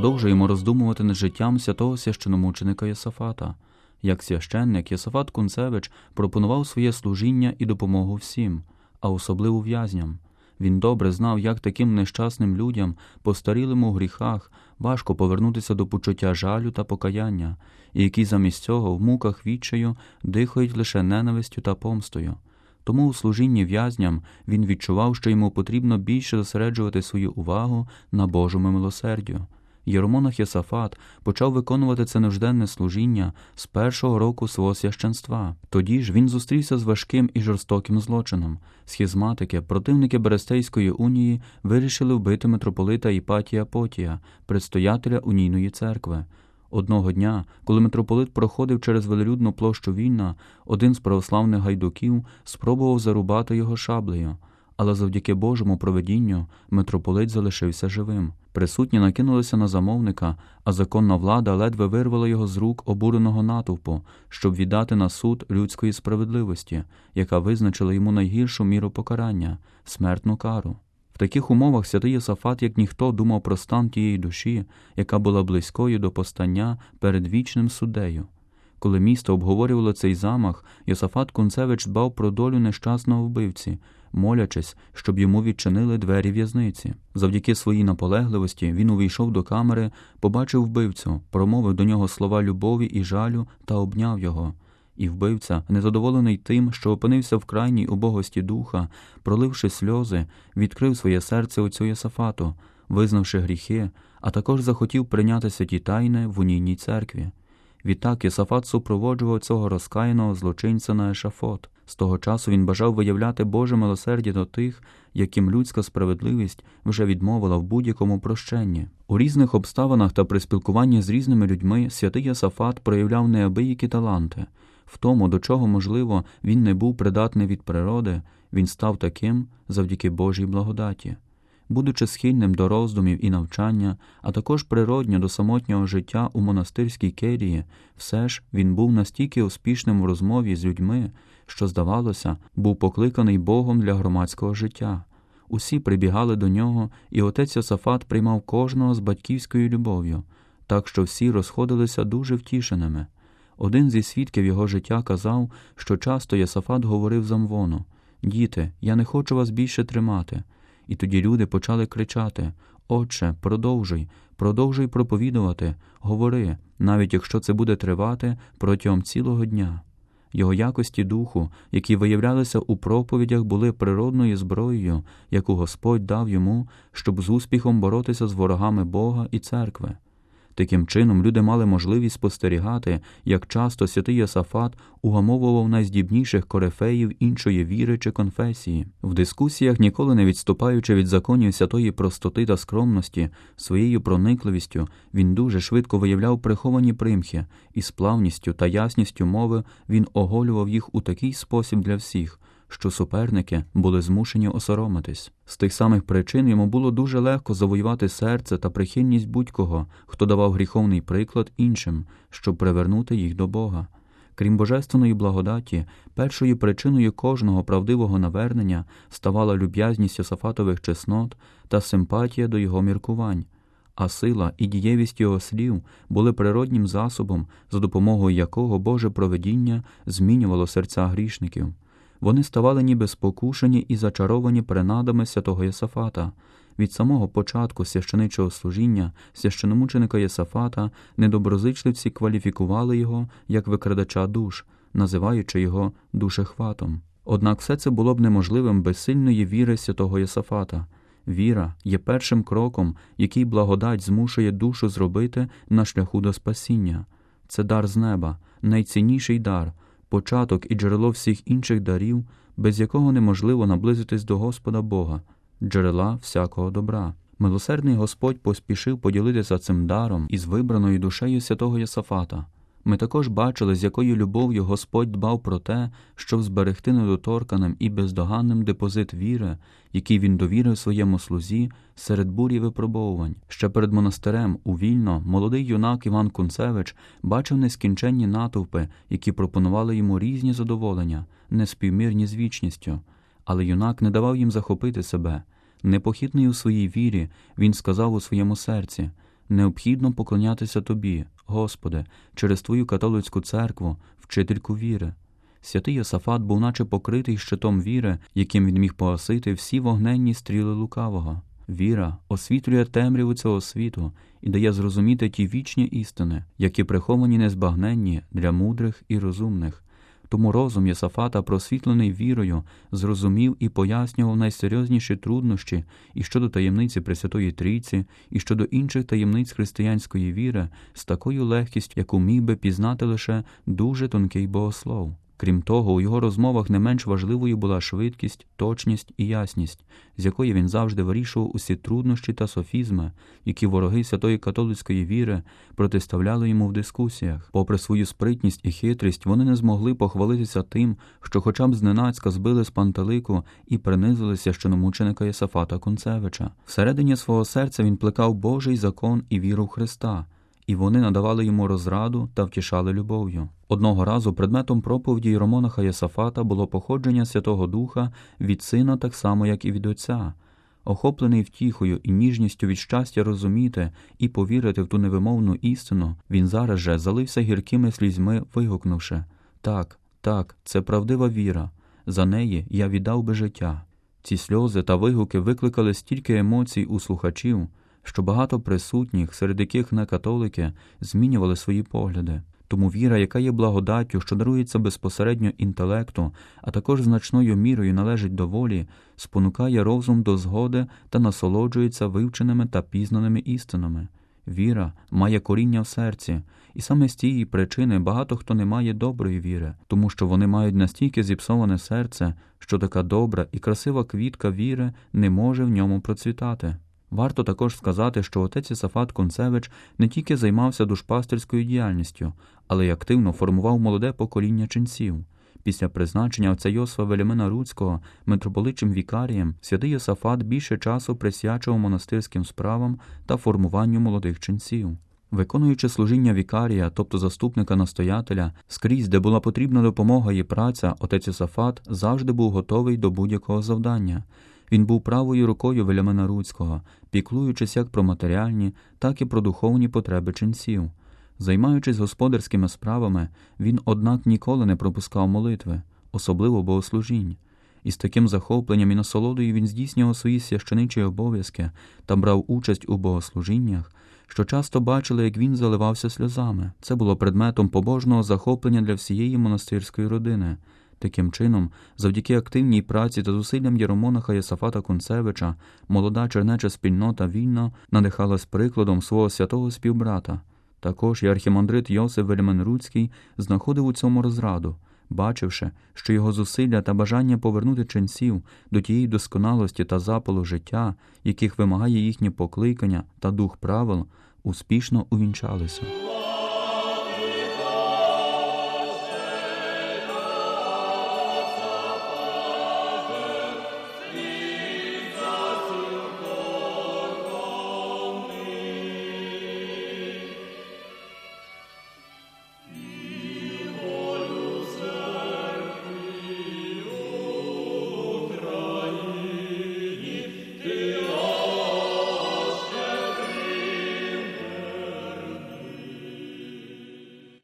Продовжуємо роздумувати над життям святого священомученика Йосафата. Як священник, Йосафат Кунцевич пропонував своє служіння і допомогу всім, а особливо в'язням. Він добре знав, як таким нещасним людям, постарілим у гріхах, важко повернутися до почуття жалю та покаяння, і які замість цього в муках відчаю дихають лише ненавистю та помстою. Тому у служінні в'язням він відчував, що йому потрібно більше зосереджувати свою увагу на Божому милосердю. Єромонах Єсафат почав виконувати це нужденне служіння з першого року свого священства. Тоді ж він зустрівся з важким і жорстоким злочином. Схізматики, противники Берестейської унії, вирішили вбити митрополита Іпатія Потія, предстоятеля унійної церкви. Одного дня, коли митрополит проходив через велелюдну площу Вільна, один з православних гайдуків спробував зарубати його шаблею, але завдяки Божому проведінню митрополит залишився живим. Присутні накинулися на замовника, а законна влада ледве вирвала його з рук обуреного натовпу, щоб віддати на суд людської справедливості, яка визначила йому найгіршу міру покарання смертну кару. В таких умовах святий Єсафат, як ніхто, думав про стан тієї душі, яка була близькою до постання перед вічним суддею. Коли місто обговорювало цей замах, Йосафат Кунцевич дбав про долю нещасного вбивці, молячись, щоб йому відчинили двері в'язниці. Завдяки своїй наполегливості він увійшов до камери, побачив вбивцю, промовив до нього слова любові і жалю та обняв його. І вбивця, незадоволений тим, що опинився в крайній убогості духа, проливши сльози, відкрив своє серце отцю Йосафату, визнавши гріхи, а також захотів прийняти святі тайни в унійній церкві. Відтак Йосафат супроводжував цього розкаяного злочинця на ешафот. З того часу він бажав виявляти Боже милосердя до тих, яким людська справедливість вже відмовила в будь-якому прощенні. У різних обставинах та при спілкуванні з різними людьми святий Йосафат проявляв неабиякі таланти. В тому, до чого, можливо, він не був придатний від природи, він став таким завдяки Божій благодаті. Будучи схильним до роздумів і навчання, а також природньо до самотнього життя у монастирській керії, все ж він був настільки успішним в розмові з людьми, що, здавалося, був покликаний Богом для громадського життя. Усі прибігали до нього, і отець Йосафат приймав кожного з батьківською любов'ю, так що всі розходилися дуже втішеними. Один зі свідків його життя казав, що часто Єсафат говорив замвону Діти, я не хочу вас більше тримати. І тоді люди почали кричати Отче, продовжуй, продовжуй проповідувати, говори, навіть якщо це буде тривати протягом цілого дня. Його якості духу, які виявлялися у проповідях, були природною зброєю, яку Господь дав йому, щоб з успіхом боротися з ворогами Бога і церкви. Таким чином, люди мали можливість спостерігати, як часто святий Йосафат угамовував найздібніших корифеїв іншої віри чи конфесії. В дискусіях, ніколи не відступаючи від законів святої простоти та скромності, своєю проникливістю він дуже швидко виявляв приховані примхи, і з плавністю та ясністю мови він оголював їх у такий спосіб для всіх що суперники були змушені осоромитись. З тих самих причин йому було дуже легко завоювати серце та прихильність будь-кого, хто давав гріховний приклад іншим, щоб привернути їх до Бога. Крім божественної благодаті, першою причиною кожного правдивого навернення ставала люб'язність Йосафатових чеснот та симпатія до його міркувань, а сила і дієвість його слів були природнім засобом, за допомогою якого Боже проведіння змінювало серця грішників вони ставали ніби спокушені і зачаровані принадами святого Йосафата. Від самого початку священичого служіння священомученика Йосафата недоброзичливці кваліфікували його як викрадача душ, називаючи його душехватом. Однак все це було б неможливим без сильної віри святого Йосафата. Віра є першим кроком, який благодать змушує душу зробити на шляху до спасіння. Це дар з неба, найцінніший дар, початок і джерело всіх інших дарів, без якого неможливо наблизитись до Господа Бога, джерела всякого добра. Милосердний Господь поспішив поділитися цим даром із вибраною душею святого Йосафата. Ми також бачили, з якою любов'ю Господь дбав про те, щоб зберегти недоторканим і бездоганним депозит віри, який він довірив своєму слузі серед бурі випробовувань. Ще перед монастирем у вільно молодий юнак Іван Кунцевич бачив нескінченні натовпи, які пропонували йому різні задоволення, неспівмірні з вічністю. Але юнак не давав їм захопити себе. Непохитний у своїй вірі, він сказав у своєму серці Необхідно поклонятися Тобі, Господи, через Твою католицьку церкву, вчительку віри. Святий Йосафат був наче покритий щитом віри, яким він міг погасити всі вогненні стріли лукавого. Віра освітлює темряву цього світу і дає зрозуміти ті вічні істини, які приховані незбагненні для мудрих і розумних. Тому розум Єсафата, просвітлений вірою, зрозумів і пояснював найсерйозніші труднощі і щодо таємниці Пресвятої Трійці, і щодо інших таємниць християнської віри з такою легкістю, яку міг би пізнати лише дуже тонкий богослов. Крім того, у його розмовах не менш важливою була швидкість, точність і ясність, з якої він завжди вирішував усі труднощі та софізми, які вороги святої католицької віри протиставляли йому в дискусіях. Попри свою спритність і хитрість, вони не змогли похвалитися тим, що, хоча б зненацька збили з пантелику і принизили священомученика Йосафата Кунцевича. Всередині свого серця він плекав Божий закон і віру в Христа і вони надавали йому розраду та втішали любов'ю. Одного разу предметом проповіді єромонаха Йосафата було походження Святого Духа від сина, так само, як і від Отця. Охоплений втіхою і ніжністю від щастя розуміти і повірити в ту невимовну істину, він зараз же залився гіркими слізьми, вигукнувши Так, так, це правдива віра. За неї я віддав би життя. Ці сльози та вигуки викликали стільки емоцій у слухачів, що багато присутніх, серед яких не католики, змінювали свої погляди. Тому віра, яка є благодаттю, що дарується безпосередньо інтелекту, а також значною мірою належить до волі, спонукає розум до згоди та насолоджується вивченими та пізнаними істинами. Віра має коріння в серці, і саме з цієї причини багато хто не має доброї віри, тому що вони мають настільки зіпсоване серце, що така добра і красива квітка віри не може в ньому процвітати. Варто також сказати, що отець Ісафат Концевич не тільки займався душпастерською діяльністю, але й активно формував молоде покоління ченців. Після призначення отця Йосифа Велімина Руцького митрополитчим вікарієм святий Йосафат більше часу присвячував монастирським справам та формуванню молодих ченців. Виконуючи служіння вікарія, тобто заступника настоятеля, скрізь, де була потрібна допомога і праця, отець Ісафат завжди був готовий до будь-якого завдання. Він був правою рукою Велямена Руцького, піклуючись як про матеріальні, так і про духовні потреби ченців. Займаючись господарськими справами, він, однак, ніколи не пропускав молитви, особливо богослужінь. І з таким захопленням і насолодою він здійснював свої священичі обов'язки та брав участь у богослужіннях, що часто бачили, як він заливався сльозами. Це було предметом побожного захоплення для всієї монастирської родини. Таким чином, завдяки активній праці та зусиллям Єромонаха Єсафата Концевича, молода чернеча спільнота вільно надихалась прикладом свого святого співбрата. Також і архімандрит Йосиф Вельменруцький знаходив у цьому розраду, бачивши, що його зусилля та бажання повернути ченців до тієї досконалості та запалу життя, яких вимагає їхнє покликання та дух правил, успішно увінчалися.